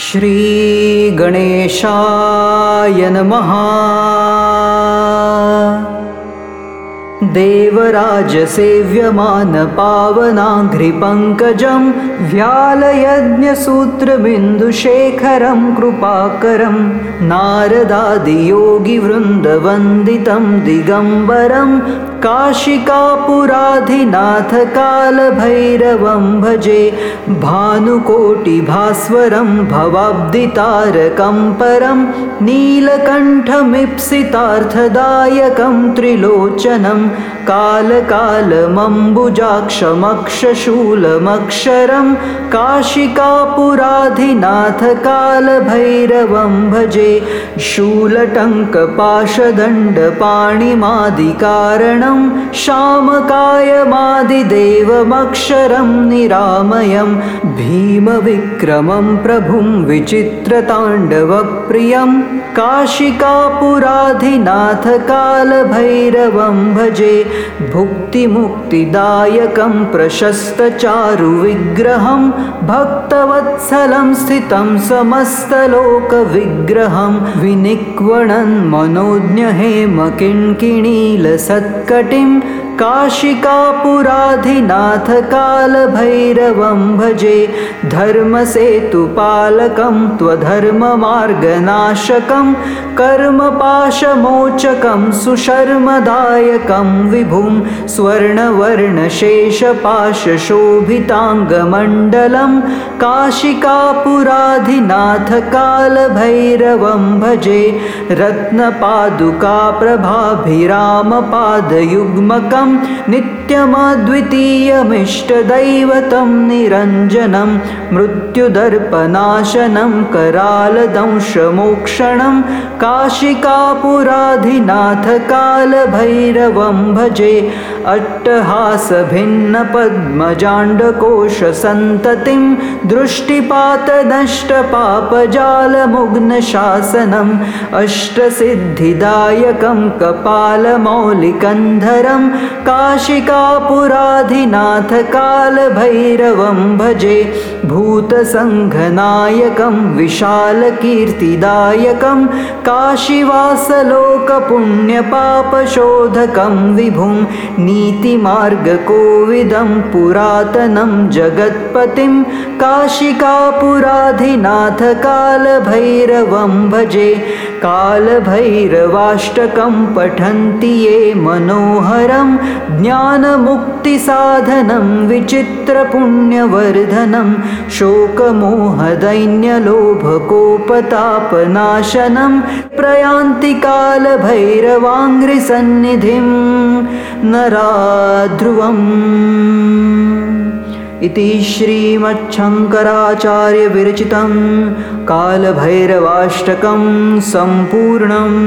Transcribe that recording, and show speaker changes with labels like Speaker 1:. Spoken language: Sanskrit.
Speaker 1: श्रीगणेशाय नमः देवराजसेव्यमानपावनाघ्रिपङ्कजं व्यालयज्ञसूत्रबिन्दुशेखरं कृपाकरं नारदादियोगिवृन्दवन्दितं दिगम्बरं काशिकापुराधिनाथकालभैरवं भजे भानुकोटिभास्वरं भवाब्दितारकं परं नीलकण्ठमीप्सितार्थदायकं त्रिलोचनं कालकालमम्बुजाक्षमक्षशूलमक्षरं काशिकापुराधिनाथकालभैरवं भजे शूलटङ्कपाशदण्डपाणिमादिकारणं श्यामकायमादिदेवमक्षरं निरामयं भीमविक्रमं प्रभुं विचित्रताण्डवप्रियं काशिकापुराधिनाथकालभैरवं भजे भुक्तिमुक्तिदायकं प्रशस्तचारुविग्रहं भक्तवत्सलं स्थितं समस्तलोकविग्रहं विनिक्वणन् मनोज्ञहेमकिङ्किणीलसत्कटिं काशिकापुराधिनाथकालभैरवं भजे धर्मसेतुपालकं त्वधर्ममार्गनाशकं कर्मपाशमोचकं सुशर्मदायकं विभुं स्वर्णवर्णशेषपाशशोभिताङ्गमण्डलं काशिकापुराधिनाथकालभैरवं भजे रत्नपादुकाप्रभाभिरामपादयुग्मकं नित्यमद्वितीयमिष्टदैवतं निरञ्जनं मृत्युदर्पनाशनं करालदंशमोक्षणं काशिकापुराधिनाथकालभैरवं भजे अट्टहासभिन्नपद्मजाण्डकोशसन्ततिं दृष्टिपातनष्टपापजालमुग्नशासनम् अष्टसिद्धिदायकं कपालमौलिकन्धरं काशिकापुराधिनाथकालभैरवं भजे भूतसङ्घनायकं विशालकीर्तिदायकं काशीवासलोकपुण्यपापशोधकं विभुं नीतिमार्गकोविदं पुरातनं जगत्पतिं काशिकापुराधिनाथकालभैरवं भजे कालभैरवाष्टकं पठन्ति ये मनोहरं ज्ञानमुक्तिसाधनं विचित्रपुण्यवर्धनं शोकमोहदैन्यलोभकोपतापनाशनं प्रयान्ति कालभैरवाङ्घ्रिसन्निधिं नराध्रुवम् इति श्रीमच्छङ्कराचार्यविरचितं कालभैरवाष्टकं सम्पूर्णम्